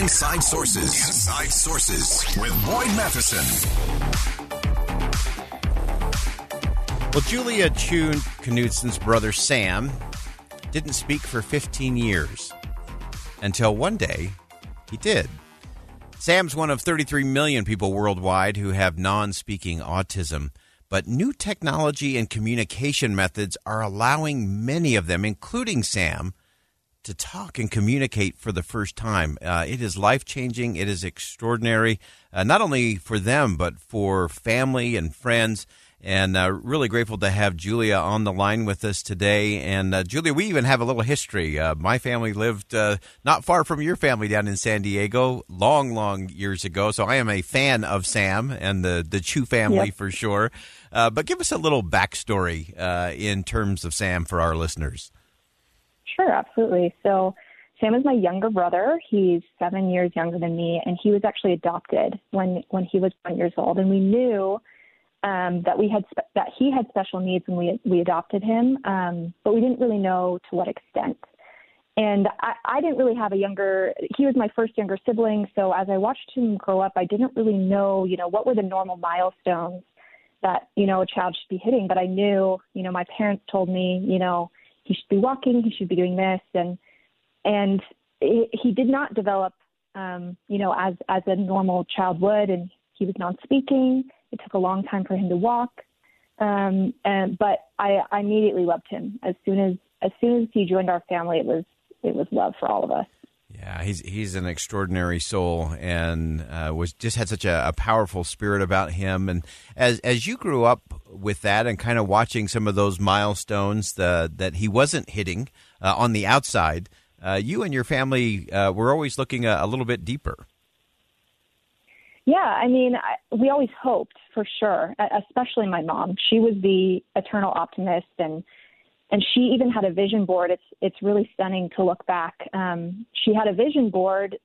Inside Sources. Inside Sources with Boyd Matheson. Well, Julia Chu Knutson's brother Sam didn't speak for 15 years until one day he did. Sam's one of 33 million people worldwide who have non speaking autism. But new technology and communication methods are allowing many of them, including Sam, to talk and communicate for the first time. Uh, it is life changing. It is extraordinary, uh, not only for them, but for family and friends. And uh, really grateful to have Julia on the line with us today. And uh, Julia, we even have a little history. Uh, my family lived uh, not far from your family down in San Diego, long, long years ago. So I am a fan of Sam and the the Chu family Yep. for sure. Uh, but give us a little backstory uh, in terms of Sam for our listeners. Sure, absolutely. So Sam is my younger brother. He's seven years younger than me, and he was actually adopted when when he was one years old. And we knew um, that we had spe- that he had special needs when we we adopted him, um, but we didn't really know to what extent. And I, I didn't really have a younger. He was my first younger sibling, so as I watched him grow up, I didn't really know, you know, what were the normal milestones that you know a child should be hitting. But I knew, you know, my parents told me, you know, he should be walking, he should be doing this, and and he did not develop, um, you know, as as a normal child would, and he was non-speaking. It took a long time for him to walk, um, and but I, I immediately loved him as soon as as soon as he joined our family. It was it was love for all of us. Yeah, he's he's an extraordinary soul, and uh, was just had such a, a powerful spirit about him. And as as you grew up with that, and kind of watching some of those milestones the, that he wasn't hitting uh, on the outside, uh, you and your family uh, were always looking a, a little bit deeper. Yeah, I mean, I, we always hoped for sure, especially my mom. She was the eternal optimist, and and she even had a vision board. It's it's really stunning to look back. Um, she had a vision board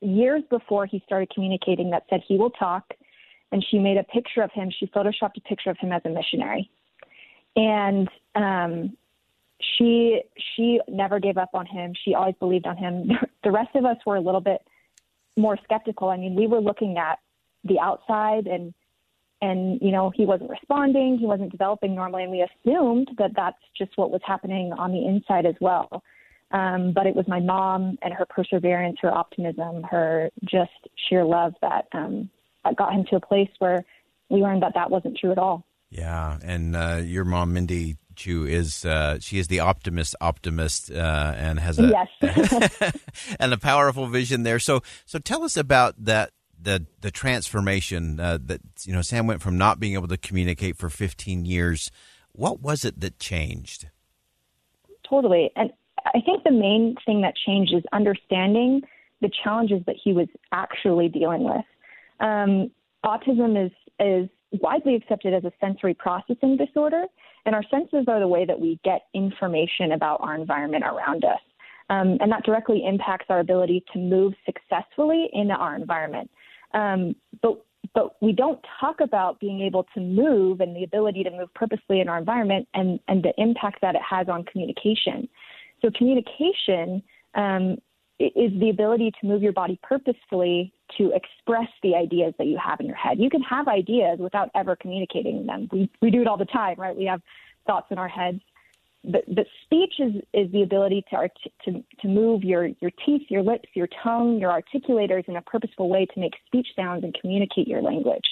years before he started communicating that said he will talk, and she made a picture of him. She photoshopped a picture of him as a missionary, and um, she she never gave up on him. She always believed on him. the rest of us were a little bit more skeptical. I mean, we were looking at the outside and and you know he wasn't responding, he wasn't developing normally, and we assumed that that's just what was happening on the inside as well. Um, but it was my mom and her perseverance, her optimism, her just sheer love that um, that got him to a place where we learned that that wasn't true at all. Yeah, and uh, your mom, Mindy Chu, is uh, she is the optimist optimist uh, and has a Yes. and a powerful vision there. So so tell us about that the the transformation uh, that you know Sam went from not being able to communicate for 15 years. What was it that changed? Totally. And I think the main thing that changed is understanding the challenges that he was actually dealing with. Um, autism is, is widely accepted as a sensory processing disorder, and our senses are the way that we get information about our environment around us. Um, and that directly impacts our ability to move successfully in our environment. Um, but but we don't talk about being able to move and the ability to move purposely in our environment and, and the impact that it has on communication. So communication um, is the ability to move your body purposefully to express the ideas that you have in your head. You can have ideas without ever communicating them. We, we do it all the time, right? We have thoughts in our heads. But, but speech is, is the ability to, art- to, to move your, your teeth, your lips, your tongue, your articulators in a purposeful way to make speech sounds and communicate your language.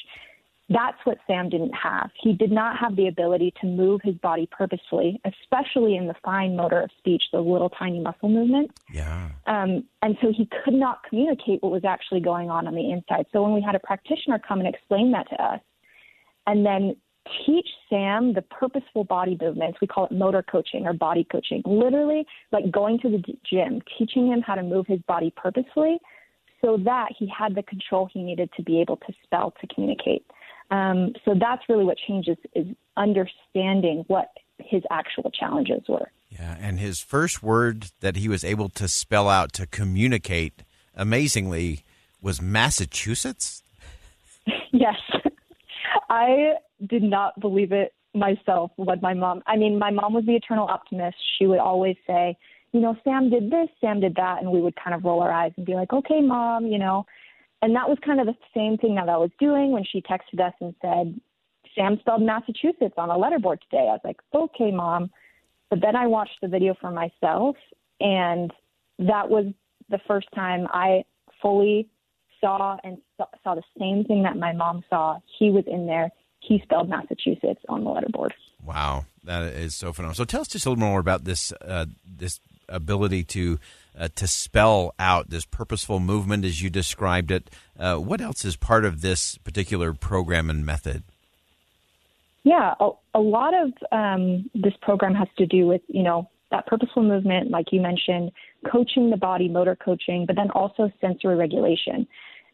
That's what Sam didn't have. He did not have the ability to move his body purposefully, especially in the fine motor of speech, the little tiny muscle movements. Yeah. Um, and so he could not communicate what was actually going on on the inside. So when we had a practitioner come and explain that to us, and then teach Sam the purposeful body movements, we call it motor coaching or body coaching, literally like going to the gym, teaching him how to move his body purposefully so that he had the control he needed to be able to spell to communicate. Um, so that's really what changes is understanding what his actual challenges were. Yeah, and his first word that he was able to spell out to communicate, amazingly, was Massachusetts. yes, I did not believe it myself when my mom. I mean, my mom was the eternal optimist. She would always say, you know, Sam did this, Sam did that, and we would kind of roll our eyes and be like, okay, mom, you know. And that was kind of the same thing that I was doing when she texted us and said, Sam spelled Massachusetts on a letterboard today. I was like, okay, mom. But then I watched the video for myself, and that was the first time I fully saw and saw the same thing that my mom saw. He was in there. He spelled Massachusetts on the letterboard. Wow, that is so phenomenal. So tell us just a little more about this uh, this ability to uh, to spell out this purposeful movement as you described it. Uh, what else is part of this particular program and method? Yeah, a, a lot of um, this program has to do with you know that purposeful movement, like you mentioned, coaching the body, motor coaching, but then also sensory regulation.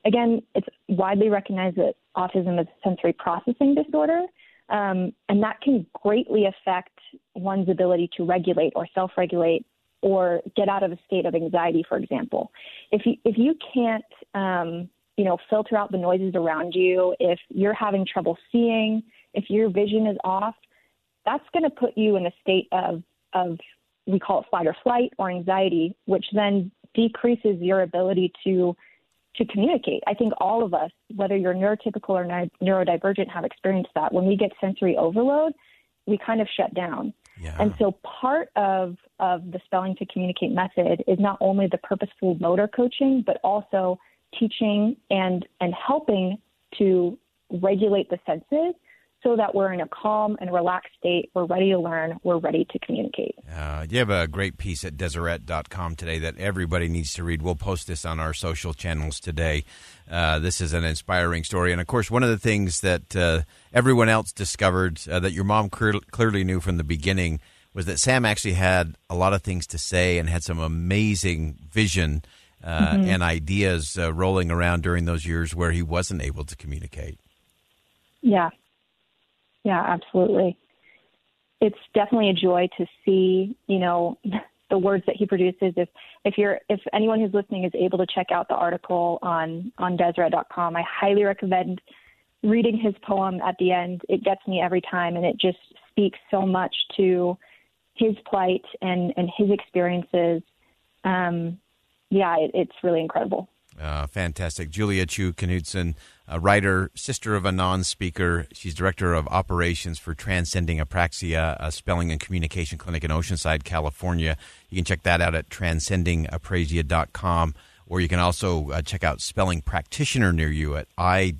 Again, it's widely recognized that autism is a sensory processing disorder, um, and that can greatly affect one's ability to regulate or self-regulate or get out of a state of anxiety, for example. If you if you can't um, you know filter out the noises around you, if you're having trouble seeing, if your vision is off, that's going to put you in a state of of we call it fight or flight or anxiety, which then decreases your ability to to communicate. I think all of us, whether you're neurotypical or neurodivergent, have experienced that. When we get sensory overload, we kind of shut down. Yeah. And so part of, of the spelling to communicate method is not only the purposeful motor coaching, but also teaching and, and helping to regulate the senses so that we're in a calm and relaxed state. We're ready to learn. We're ready to communicate. Uh, you have a great piece at Deseret.com today that everybody needs to read. We'll post this on our social channels today. Uh, this is an inspiring story. And of course, one of the things that uh, everyone else discovered uh, that your mom clear- clearly knew from the beginning was that Sam actually had a lot of things to say and had some amazing vision. Uh, mm-hmm. And ideas uh, rolling around during those years where he wasn't able to communicate. Yeah, yeah, absolutely. It's definitely a joy to see, you know, the words that he produces. If if you're if anyone who's listening is able to check out the article on on Deseret.com, I highly recommend reading his poem at the end. It gets me every time, and it just speaks so much to his plight and and his experiences. Um, yeah, it, it's really incredible. Uh, fantastic. Julia Chu Knudsen, a writer, sister of a non speaker. She's director of operations for Transcending Apraxia, a spelling and communication clinic in Oceanside, California. You can check that out at transcendingapraxia.com, or you can also uh, check out Spelling Practitioner near you at i-asc.org.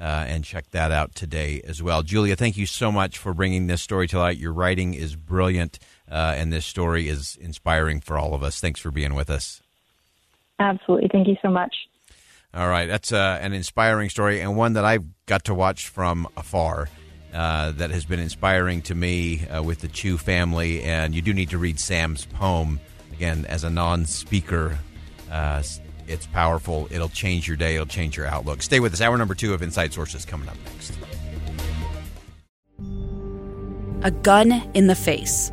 Uh, and check that out today as well. Julia, thank you so much for bringing this story to light. Your writing is brilliant uh, and this story is inspiring for all of us. Thanks for being with us. Absolutely. Thank you so much. All right. That's uh, an inspiring story and one that I've got to watch from afar. Uh, that has been inspiring to me uh, with the Chu family, and you do need to read Sam's poem again as a non-speaker. Uh, it's powerful. It'll change your day. It'll change your outlook. Stay with us. Hour number two of Inside Sources coming up next. A gun in the face.